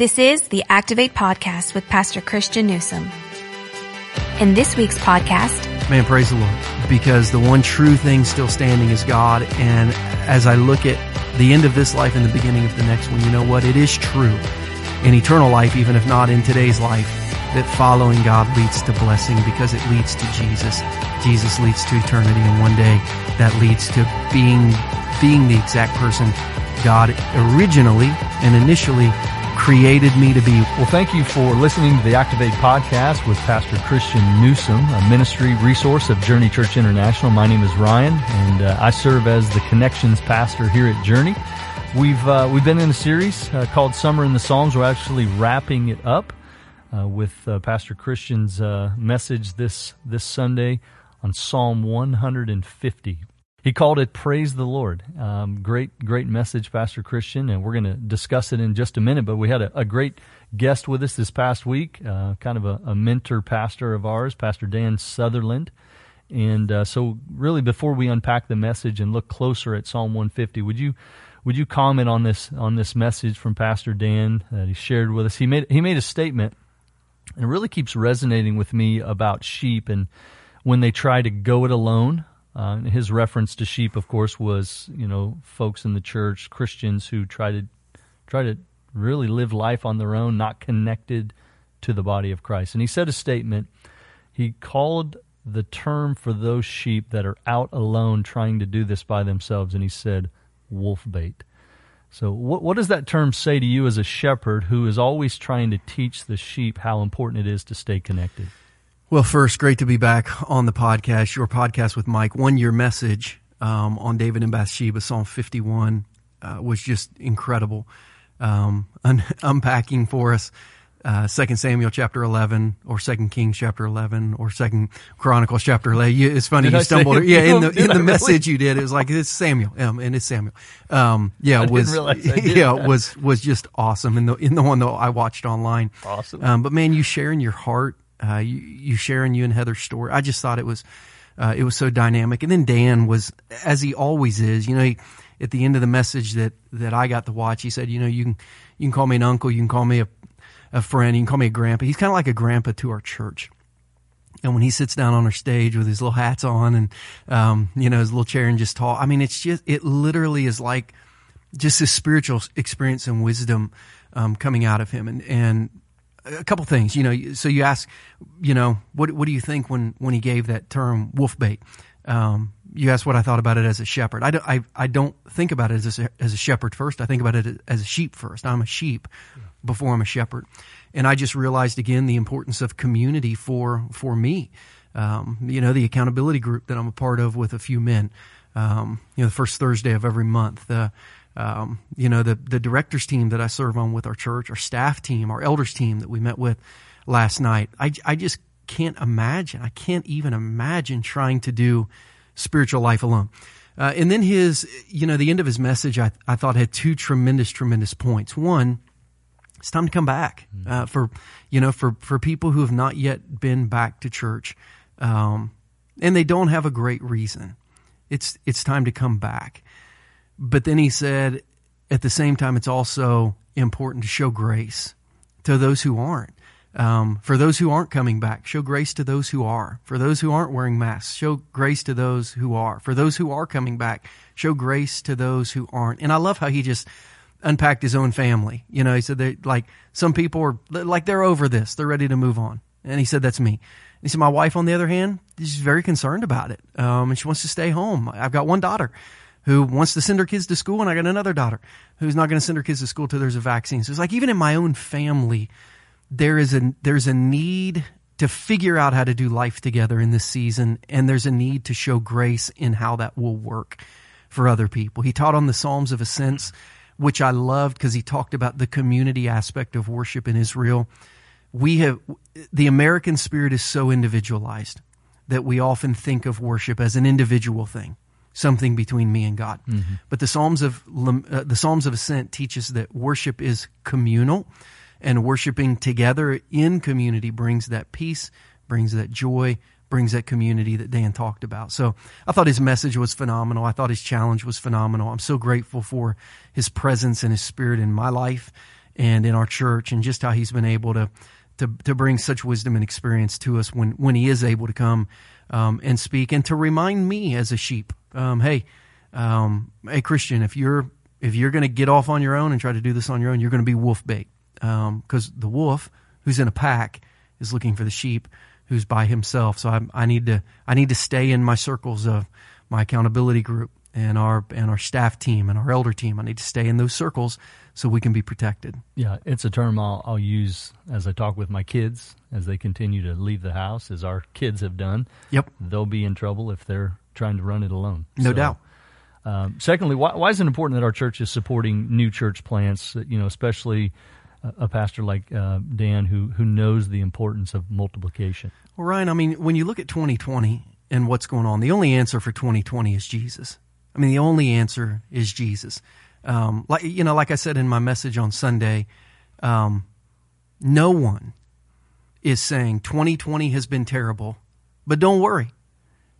This is the Activate Podcast with Pastor Christian Newsom. In this week's podcast, Man, praise the Lord. Because the one true thing still standing is God. And as I look at the end of this life and the beginning of the next one, you know what? It is true in eternal life, even if not in today's life, that following God leads to blessing because it leads to Jesus. Jesus leads to eternity. And one day that leads to being, being the exact person God originally and initially created me to be. Well, thank you for listening to the Activate podcast with Pastor Christian Newsom, a ministry resource of Journey Church International. My name is Ryan, and uh, I serve as the connections pastor here at Journey. We've uh, we've been in a series uh, called Summer in the Psalms. We're actually wrapping it up uh, with uh, Pastor Christian's uh, message this this Sunday on Psalm 150. He called it "Praise the Lord." Um, great, great message, Pastor Christian, and we're going to discuss it in just a minute. But we had a, a great guest with us this past week, uh, kind of a, a, mentor pastor of ours, Pastor Dan Southerland. And uh, so, really, before we unpack the message and look closer at Psalm 150, would you would you comment on this on this message from Pastor Dan that he shared with us? He made he made a statement, and it really keeps resonating with me about sheep and when they try to go it alone uh, his reference to sheep, of course, was you know folks in the church, Christians who try to try to really live life on their own, not connected to the body of Christ. And he said a statement. He called the term for those sheep that are out alone trying to do this by themselves, and he said wolf bait. So, what, what does that term say to you as a shepherd who is always trying to teach the sheep how important it is to stay connected? Well, first, great to be back on the podcast, your podcast with Mike. One year message um, on David and Bathsheba, Psalm 51, uh, was just incredible. Um, un- unpacking for us uh, 2 Samuel chapter 11 or 2 Kings chapter 11 or 2 Chronicles chapter 11. You, it's funny, did you stumbled. Yeah, in the, in the message you did, it was like, it's Samuel. Um, and it's Samuel. Um, yeah, it was, yeah, it was, was just awesome in the, in the one that I watched online. Awesome. Um, but man, you sharing your heart uh, you, you sharing you and Heather's story. I just thought it was, uh, it was so dynamic. And then Dan was, as he always is, you know, he, at the end of the message that, that I got to watch, he said, you know, you can, you can call me an uncle, you can call me a, a friend, you can call me a grandpa. He's kind of like a grandpa to our church. And when he sits down on our stage with his little hats on and, um, you know, his little chair and just talk, I mean, it's just, it literally is like just this spiritual experience and wisdom, um, coming out of him. And, and a couple things, you know. So you ask, you know, what what do you think when when he gave that term wolf bait? Um, you asked what I thought about it as a shepherd. I don't, I, I don't think about it as a, as a shepherd first. I think about it as a sheep first. I'm a sheep yeah. before I'm a shepherd, and I just realized again the importance of community for for me. Um, you know, the accountability group that I'm a part of with a few men. Um, you know, the first Thursday of every month. Uh, um, you know, the, the directors team that I serve on with our church, our staff team, our elders team that we met with last night. I, I just can't imagine. I can't even imagine trying to do spiritual life alone. Uh, and then his, you know, the end of his message, I, I thought had two tremendous, tremendous points. One, it's time to come back mm-hmm. uh, for, you know, for, for people who have not yet been back to church, um, and they don't have a great reason. It's, it's time to come back. But then he said, at the same time, it's also important to show grace to those who aren't. Um, for those who aren't coming back, show grace to those who are. For those who aren't wearing masks, show grace to those who are. For those who are coming back, show grace to those who aren't. And I love how he just unpacked his own family. You know, he said that like some people are like they're over this, they're ready to move on. And he said that's me. he said my wife, on the other hand, is very concerned about it, um, and she wants to stay home. I've got one daughter who wants to send her kids to school, and I got another daughter who's not going to send her kids to school till there's a vaccine. So it's like even in my own family, there is a there's a need to figure out how to do life together in this season, and there's a need to show grace in how that will work for other people. He taught on the Psalms of Ascents, which I loved because he talked about the community aspect of worship in Israel. We have the American spirit is so individualized that we often think of worship as an individual thing something between me and God. Mm-hmm. But the Psalms of uh, the Psalms of Ascent teaches that worship is communal, and worshiping together in community brings that peace, brings that joy, brings that community that Dan talked about. So I thought his message was phenomenal. I thought his challenge was phenomenal. I'm so grateful for his presence and his spirit in my life and in our church, and just how He's been able to to to bring such wisdom and experience to us when when He is able to come um, and speak, and to remind me as a sheep, um, hey, um, hey Christian, if you're if you're going to get off on your own and try to do this on your own, you're going to be wolf bait because um, the wolf who's in a pack is looking for the sheep who's by himself. So I, I need to I need to stay in my circles of my accountability group and our and our staff team and our elder team. I need to stay in those circles so we can be protected. Yeah, it's a term I'll, I'll use as I talk with my kids as they continue to leave the house, as our kids have done. Yep, they'll be in trouble if they're trying to run it alone. No so, doubt. Um, secondly, why, why, is it important that our church is supporting new church plants? You know, especially a, a pastor like uh, Dan who who knows the importance of multiplication. Well, Ryan, I mean, when you look at 2020 and what's going on, the only answer for 2020 is Jesus. I mean, the only answer is Jesus. Um, like you know, like I said in my message on Sunday, um, no one is saying 2020 has been terrible, but don't worry.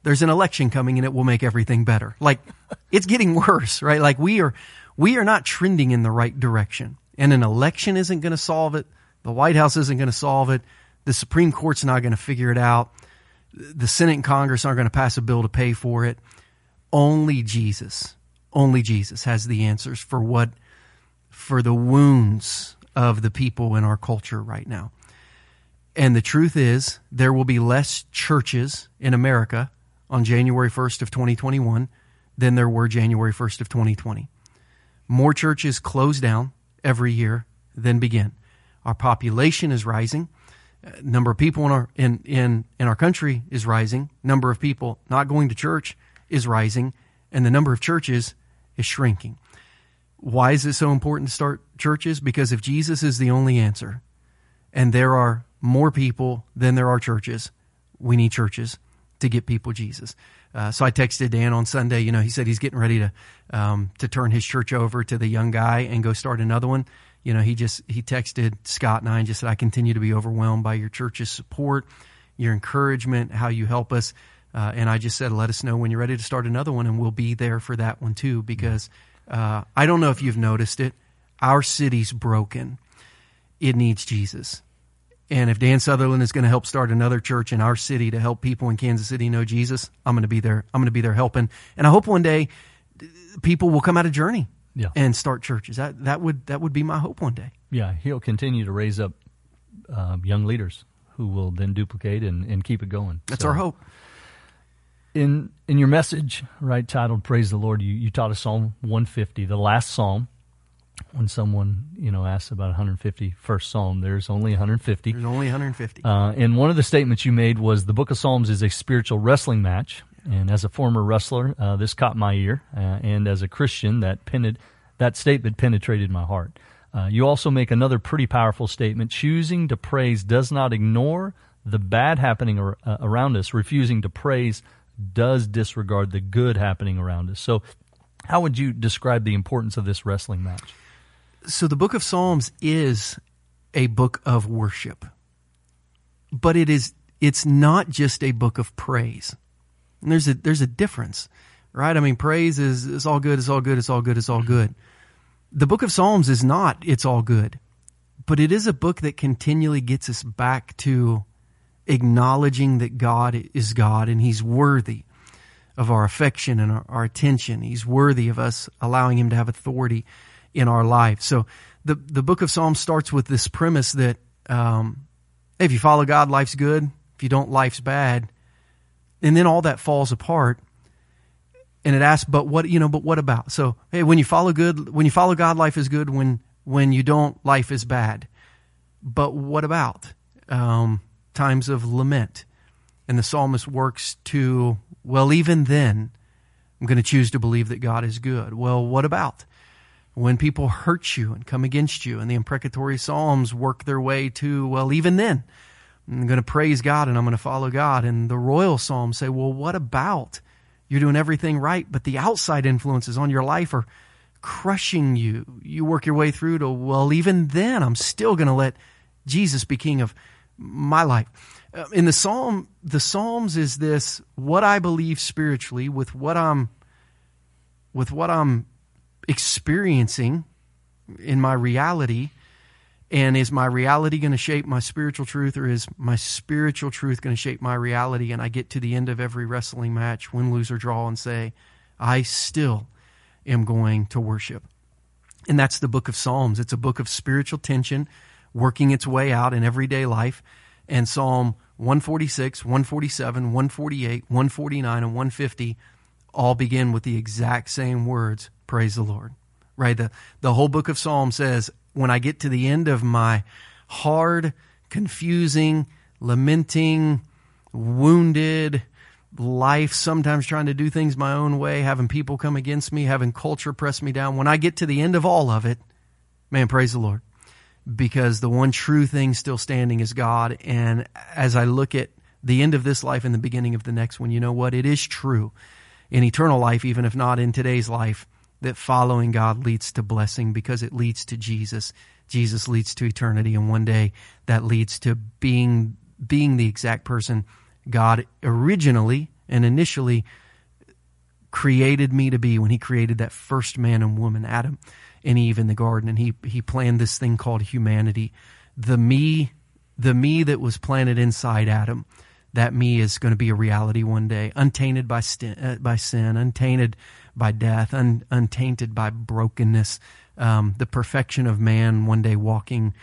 There's an election coming and it will make everything better. Like it's getting worse, right? Like we are, we are not trending in the right direction and an election isn't going to solve it. The White House isn't going to solve it. The Supreme Court's not going to figure it out. The Senate and Congress aren't going to pass a bill to pay for it. Only Jesus, only Jesus has the answers for what, for the wounds of the people in our culture right now. And the truth is, there will be less churches in America on January 1st of 2021 than there were January 1st of 2020. More churches close down every year than begin. Our population is rising. Uh, number of people in our in, in, in our country is rising. Number of people not going to church is rising, and the number of churches is shrinking. Why is it so important to start churches? Because if Jesus is the only answer, and there are more people than there are churches, we need churches to get people Jesus. Uh, so I texted Dan on Sunday. You know, he said he's getting ready to um, to turn his church over to the young guy and go start another one. You know, he just he texted Scott and I and just said, "I continue to be overwhelmed by your church's support, your encouragement, how you help us." Uh, and I just said, "Let us know when you're ready to start another one, and we'll be there for that one too." Because uh, I don't know if you've noticed it, our city's broken. It needs Jesus. And if Dan Southerland is going to help start another church in our city to help people in Kansas City know Jesus, I'm going to be there. I'm going to be there helping. And I hope one day people will come out of Journey yeah. and start churches. That that would that would be my hope one day. Yeah, he'll continue to raise up uh, young leaders who will then duplicate and, and keep it going. That's so, our hope. In in your message, right, titled "Praise the Lord," you, you taught us Psalm 150, the last psalm when someone you know asks about 150 first psalm there's only 150 there's only 150 uh, and one of the statements you made was the book of psalms is a spiritual wrestling match. And as a former wrestler uh, this caught my ear. Uh, and as a christian that that statement penetrated my heart. Uh, you also make another pretty powerful statement. Choosing to praise does not ignore the bad happening ar- uh, around us. Refusing to praise does disregard the good happening around us. So how would you describe the importance of this wrestling match so the book of Psalms is a book of worship, but it is, it's not just a book of praise. And there's a, there's a difference, right? I mean, praise is, is all good, it's all good, it's all good, it's all mm-hmm. good. The book of Psalms is not, it's all good, but it is a book that continually gets us back to acknowledging that God is God and He's worthy of our affection and our, our attention. He's worthy of us allowing Him to have authority in our life. So the, the book of Psalms starts with this premise that, um, if you follow God, life's good. If you don't, life's bad. And then all that falls apart. And it asks, but what, you know, but what about? So, hey, when you follow good, when you follow God, life is good. When, when you don't, life is bad. But what about, um, times of lament? And the psalmist works to, well, even then, I'm going to choose to believe that God is good. Well, what about? When people hurt you and come against you. And the imprecatory Psalms work their way to, well, even then, I'm going to praise God and I'm going to follow God. And the royal Psalms say, well, what about you're doing everything right, but the outside influences on your life are crushing you? You work your way through to, well, even then, I'm still going to let Jesus be king of my life. Uh, in the Psalm, the Psalms is this, what I believe spiritually with what I'm, with what I'm experiencing in my reality And is my reality going to shape my spiritual truth, or is my spiritual truth going to shape my reality? And I get to the end of every wrestling match, win, lose, or draw, and say, I still am going to worship. And that's the book of Psalms. It's a book of spiritual tension working its way out in everyday life. And Psalm 146, 147, 148, 149, and 150 all begin with the exact same words praise the Lord. Right? The, the whole book of Psalms says, when I get to the end of my hard, confusing, lamenting, wounded life, sometimes trying to do things my own way, having people come against me, having culture press me down, when I get to the end of all of it, man, praise the Lord. Because the one true thing still standing is God. And as I look at the end of this life and the beginning of the next one, you know what? It is true in eternal life, even if not in today's life, that following God leads to blessing because it leads to Jesus. Jesus leads to eternity, and one day that leads to being being the exact person God originally and initially created me to be when He created that first man and woman, Adam and Eve, in the garden, and He He planned this thing called humanity. The me, the me that was planted inside Adam that me is going to be a reality one day, untainted by, uh, by sin, untainted by death, un, untainted by brokenness, um, the perfection of man one day walking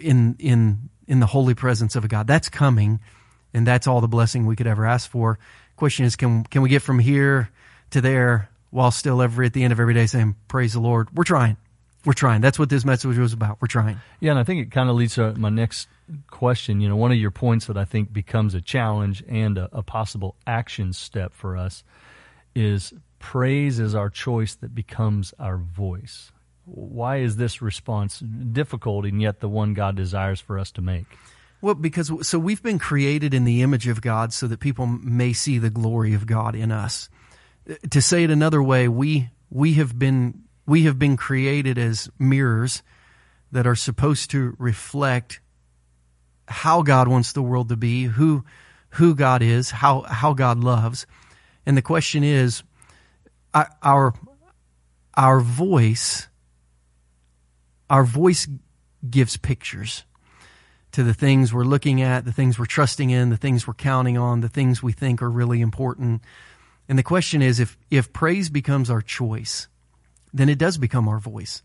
in in in the holy presence of a God. That's coming, and that's all the blessing we could ever ask for. Question is, can can we get from here to there while still every at the end of every day saying, "Praise the Lord"? We're trying. We're trying. That's what this message was about. We're trying. Yeah, and I think it kind of leads to my next question. You know, one of your points that I think becomes a challenge and a, a possible action step for us is praise is our choice that becomes our voice. Why is this response difficult and yet the one God desires for us to make? Well, because so we've been created in the image of God so that people may see the glory of God in us. To say it another way, we we have been we have been created as mirrors that are supposed to reflect how God wants the world to be, who who God is, how how God loves. And the question is our our voice our voice gives pictures to the things we're looking at, the things we're trusting in, the things we're counting on, the things we think are really important. And the question is if if praise becomes our choice, then it does become our voice.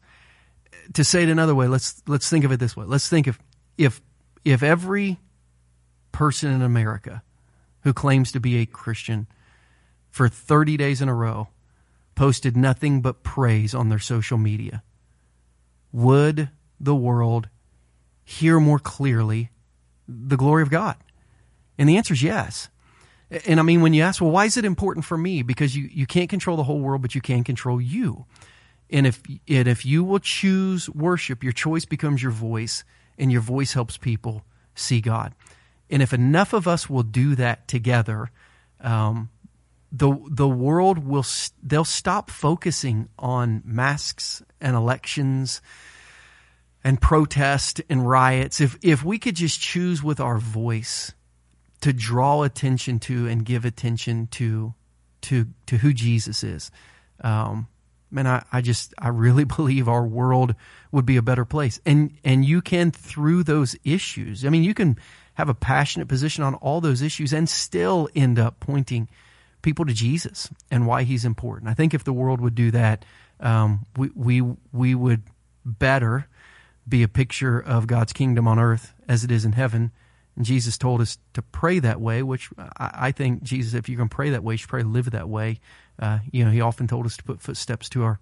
To say it another way, let's let's think of it this way. Let's think if if if every person in America who claims to be a Christian for 30 days in a row posted nothing but praise on their social media, would the world hear more clearly the glory of God? And the answer is yes. And I mean, when you ask, well, why is it important for me? Because you, you can't control the whole world, but you can control you. And if and if you will choose worship, your choice becomes your voice, and your voice helps people see God. And if enough of us will do that together, um, the the world will they'll stop focusing on masks and elections and protest and riots. If if we could just choose with our voice to draw attention to and give attention to to to who Jesus is. Um, man, I, I just, I really believe our world would be a better place. And, and you can through those issues. I mean, you can have a passionate position on all those issues and still end up pointing people to Jesus and why he's important. I think if the world would do that, um, we, we, we would better be a picture of God's kingdom on earth as it is in heaven. And Jesus told us to pray that way, which I, I think Jesus, if you can pray that way, you should pray live that way. Uh, you know, he often told us to put footsteps to our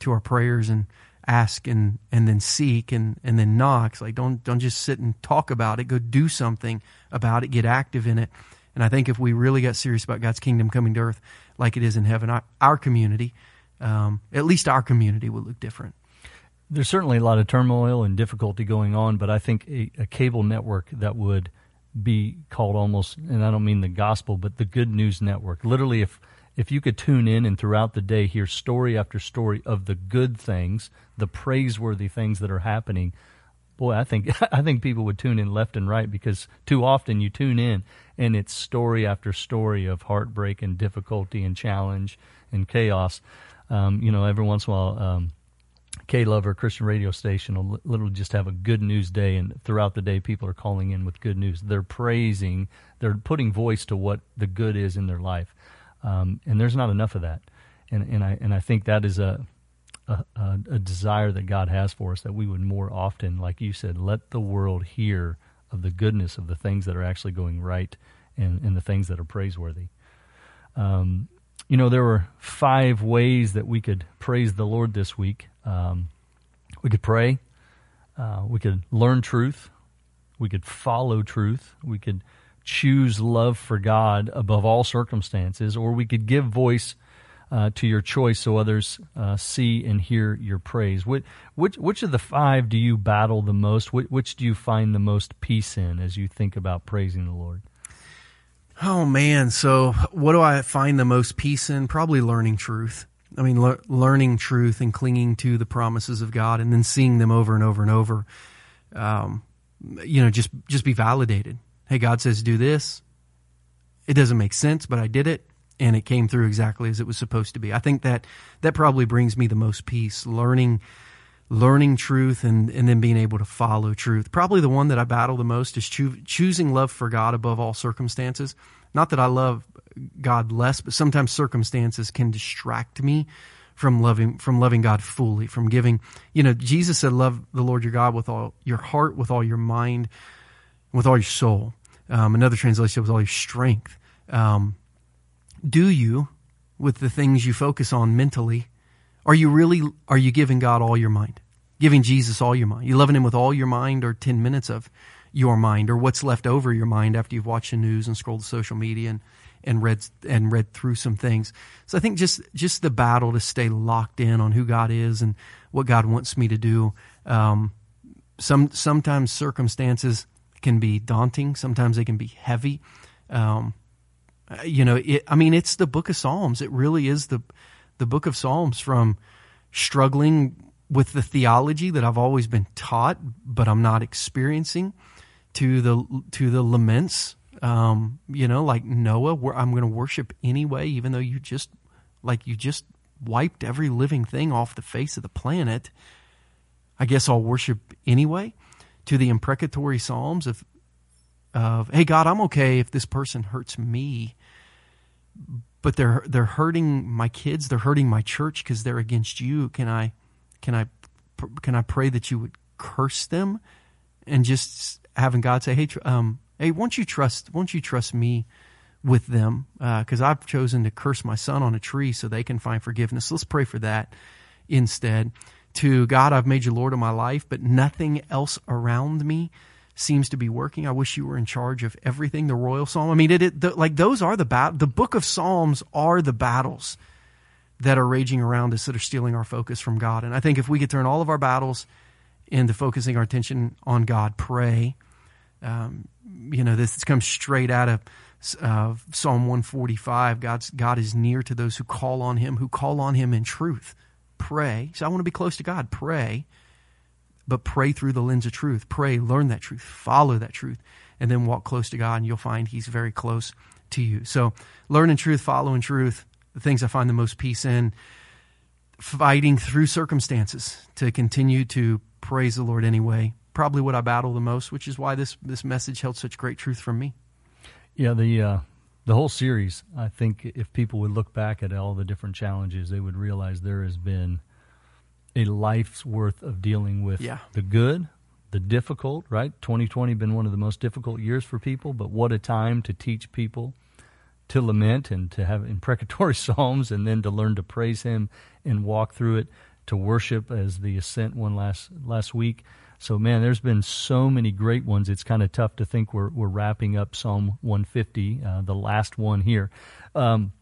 to our prayers and ask and and then seek and and then knock. It's like don't don't just sit and talk about it. Go do something about it. Get active in it. And I think if we really got serious about God's kingdom coming to earth like it is in heaven, our, our community, um, at least our community, would look different. There's certainly a lot of turmoil and difficulty going on, but I think a, a cable network that would be called almost, and I don't mean the gospel, but the good news network. Literally, if if you could tune in and throughout the day hear story after story of the good things, the praiseworthy things that are happening, boy, I think I think people would tune in left and right because too often you tune in and it's story after story of heartbreak and difficulty and challenge and chaos. Um, you know, every once in a while, um, K Lover Christian radio station will literally just have a good news day, and throughout the day, people are calling in with good news. They're praising, they're putting voice to what the good is in their life, um, and there's not enough of that. And and I and I think that is a, a a desire that God has for us that we would more often, like you said, let the world hear of the goodness of the things that are actually going right and, and the things that are praiseworthy. Um, you know, there were five ways that we could praise the Lord this week. Um, we could pray, uh, we could learn truth, we could follow truth, we could choose love for God above all circumstances, or we could give voice uh, to your choice so others uh, see and hear your praise. Which, which, which of the five do you battle the most? Which, which do you find the most peace in as you think about praising the Lord? Oh man, so what do I find the most peace in? Probably learning truth. I mean, le- learning truth and clinging to the promises of God, and then seeing them over and over and over. Um, you know, just just be validated. Hey, God says do this. It doesn't make sense, but I did it, and it came through exactly as it was supposed to be. I think that that probably brings me the most peace. Learning learning truth and, and then being able to follow truth. Probably the one that I battle the most is choo- choosing love for God above all circumstances. Not that I love God less, but sometimes circumstances can distract me from loving from loving God fully, from giving. You know, Jesus said, "Love the Lord your God with all your heart, with all your mind, with all your soul." Um, another translation with all your strength. Um, do you, with the things you focus on mentally, are you really, are you giving God all your mind? Giving Jesus all your mind? You loving Him with all your mind or 10 minutes of your mind or what's left over your mind after you've watched the news and scrolled social media and, and read, and read through some things. So I think just, just the battle to stay locked in on who God is and what God wants me to do. Um, some, sometimes circumstances can be daunting. Sometimes they can be heavy. Um, you know, it, I mean, it's the book of Psalms. It really is the, the book of Psalms from struggling with the theology that I've always been taught, but I'm not experiencing, to the to the laments. Um, you know, like Noah, where I'm going to worship anyway, even though you just like you just wiped every living thing off the face of the planet. I guess I'll worship anyway. To the imprecatory psalms of of Hey God, I'm okay if this person hurts me, but they're they're hurting my kids. They're hurting my church because they're against you. Can i can i can i pray that you would curse them and just having god say hey um hey won't you trust won't you trust me with them? Because uh, i've chosen to curse my son on a tree so they can find forgiveness. Let's pray for that instead. To god i've made you lord of my life but nothing else around me seems to be working. I wish you were in charge of everything. The royal psalm. I mean, it, it the, like those are the bat. The book of Psalms are the battles that are raging around us that are stealing our focus from God. And I think if we could turn all of our battles into focusing our attention on God, pray. Um, you know, this comes straight out of uh, Psalm 145. God's God is near to those who call on Him, who call on Him in truth. Pray. So I want to be close to God. Pray but pray through the lens of truth. Pray, learn that truth, follow that truth, and then walk close to God, and you'll find He's very close to you. So, learning truth, following truth, the things I find the most peace in, fighting through circumstances to continue to praise the Lord anyway. Probably what I battle the most, which is why this this message held such great truth from me. Yeah, the uh, the whole series. I think if people would look back at all the different challenges, they would realize there has been a life's worth of dealing with yeah. the good, the difficult, right? 2020 been one of the most difficult years for people, but what a time to teach people to lament and to have imprecatory psalms and then to learn to praise him and walk through it to worship as the ascent one last last week. So man, there's been so many great ones. It's kind of tough to think we're we're wrapping up Psalm 150, uh, the last one here. Um,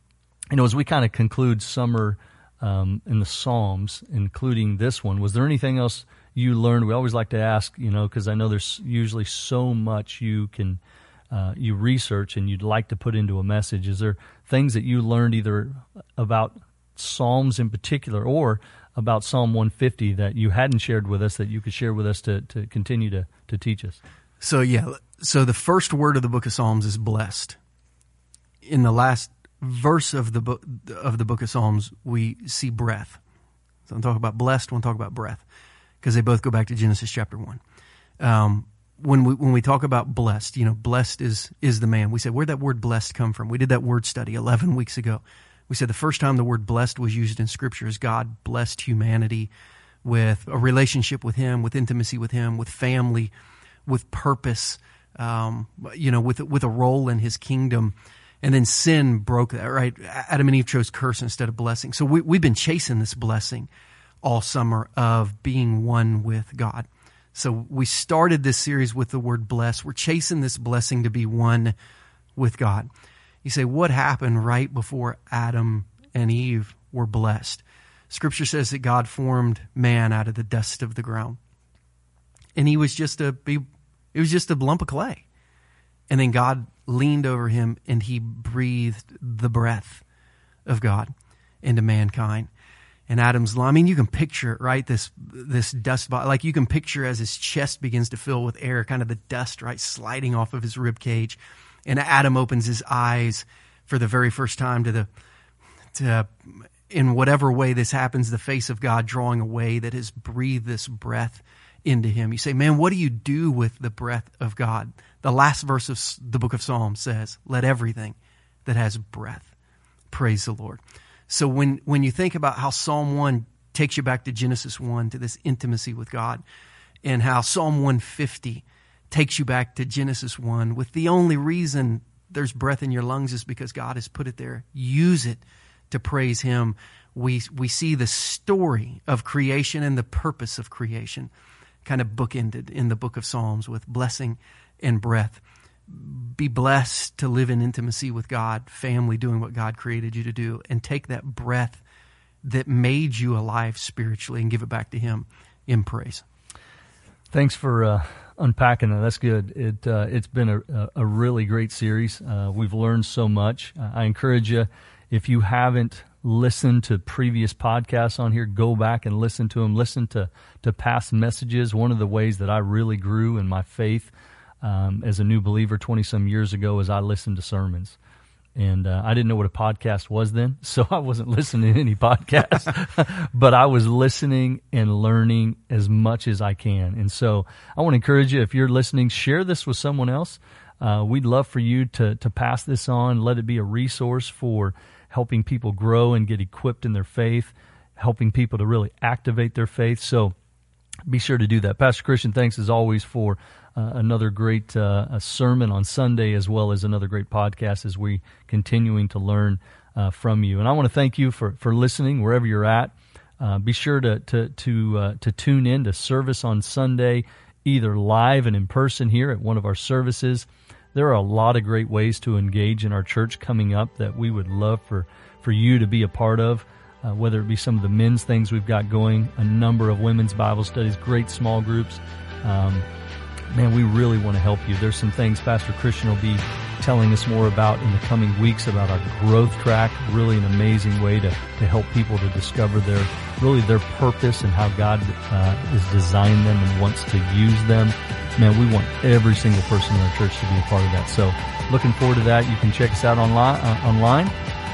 you know, as we kind of conclude summer um, in the Psalms, including this one. Was there anything else you learned? We always like to ask, you know, because I know there's usually so much you can uh, you research and you'd like to put into a message. Is there things that you learned either about Psalms in particular or about Psalm 150 that you hadn't shared with us that you could share with us to, to continue to, to teach us? So, yeah, so the first word of the book of Psalms is blessed. In the last verse of the book of the book of Psalms, we see breath. So I'm talking about blessed, we'll talk about breath because they both go back to Genesis chapter one. Um, when we when we talk about blessed, you know, blessed is is the man. We said where'd that word blessed come from? We did that word study eleven weeks ago. We said the first time the word blessed was used in Scripture is God blessed humanity with a relationship with Him, with intimacy with Him, with family, with purpose, um, you know, with with a role in His kingdom. And then sin broke that, right? Adam and Eve chose curse instead of blessing. So we, we've been chasing this blessing all summer of being one with God. So we started this series with the word bless. We're chasing this blessing to be one with God. You say, what happened right before Adam and Eve were blessed? Scripture says that God formed man out of the dust of the ground. And he was just a, he, it was just a lump of clay. And then God leaned over him and he breathed the breath of God into mankind and Adam's. I mean, you can picture it, right? This, this dust, like you can picture as his chest begins to fill with air, kind of the dust, right, sliding off of his rib cage. And Adam opens his eyes for the very first time to the, to, in whatever way this happens, the face of God drawing away that has breathed this breath into him. You say, man, what do you do with the breath of God? The last verse of the book of Psalms says, let everything that has breath praise the Lord. So when, when you think about how Psalm 1 takes you back to Genesis 1 to this intimacy with God, and how Psalm 150 takes you back to Genesis 1 with the only reason there's breath in your lungs is because God has put it there. Use it to praise Him. We, we see the story of creation and the purpose of creation kind of bookended in the book of Psalms with blessing and breath be blessed to live in intimacy with God, family, doing what God created you to do, and take that breath that made you alive spiritually and give it back to Him in praise. Thanks for uh, unpacking that. That's good. It uh, it's been a, a really great series. Uh, we've learned so much. I encourage you if you haven't listened to previous podcasts on here, go back and listen to them. Listen to to past messages. One of the ways that I really grew in my faith um, as a new believer 20 some years ago as I listened to sermons. And uh, I didn't know what a podcast was then, so I wasn't listening to any podcasts, but I was listening and learning as much as I can. And so I want to encourage you, if you're listening, share this with someone else. Uh, we'd love for you to, to pass this on, let it be a resource for helping people grow and get equipped in their faith, helping people to really activate their faith. So be sure to do that. Pastor Christian, thanks as always for uh, another great uh, sermon on Sunday, as well as another great podcast as we continuing to learn uh, from you. And I want to thank you for, for listening wherever you're at. Uh, be sure to to to uh, to tune in to service on Sunday, either live and in person here at one of our services. There are a lot of great ways to engage in our church coming up that we would love for for you to be a part of. Uh, whether it be some of the men's things we've got going, a number of women's Bible studies, great small groups. Um, man, we really want to help you. There's some things Pastor Christian will be telling us more about in the coming weeks about our growth track. Really an amazing way to, to help people to discover their, really their purpose and how God uh, has designed them and wants to use them. Man, we want every single person in our church to be a part of that. So looking forward to that. You can check us out online, uh, online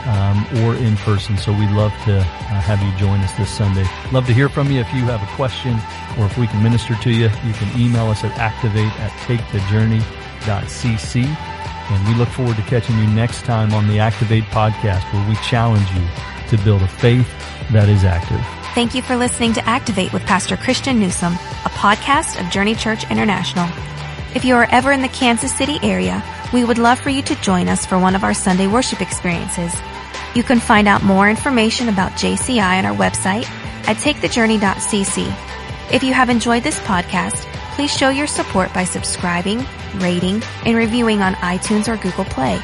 um, or in person. So we'd love to uh, have you join us this Sunday. Love to hear from you. If you have a question or if we can minister to you, you can email us at activate at takethejourney.cc. And we look forward to catching you next time on the Activate podcast where we challenge you to build a faith that is active. Thank you for listening to Activate with Pastor Christian Newsom, a podcast of Journey Church International. If you are ever in the Kansas City area, we would love for you to join us for one of our Sunday worship experiences. You can find out more information about JCI on our website at takethejourney.cc. If you have enjoyed this podcast, please show your support by subscribing, rating, and reviewing on iTunes or Google Play.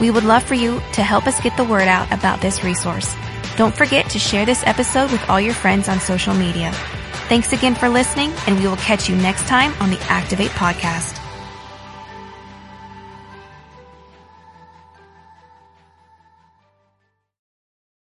We would love for you to help us get the word out about this resource. Don't forget to share this episode with all your friends on social media. Thanks again for listening, and we will catch you next time on the Activate Podcast.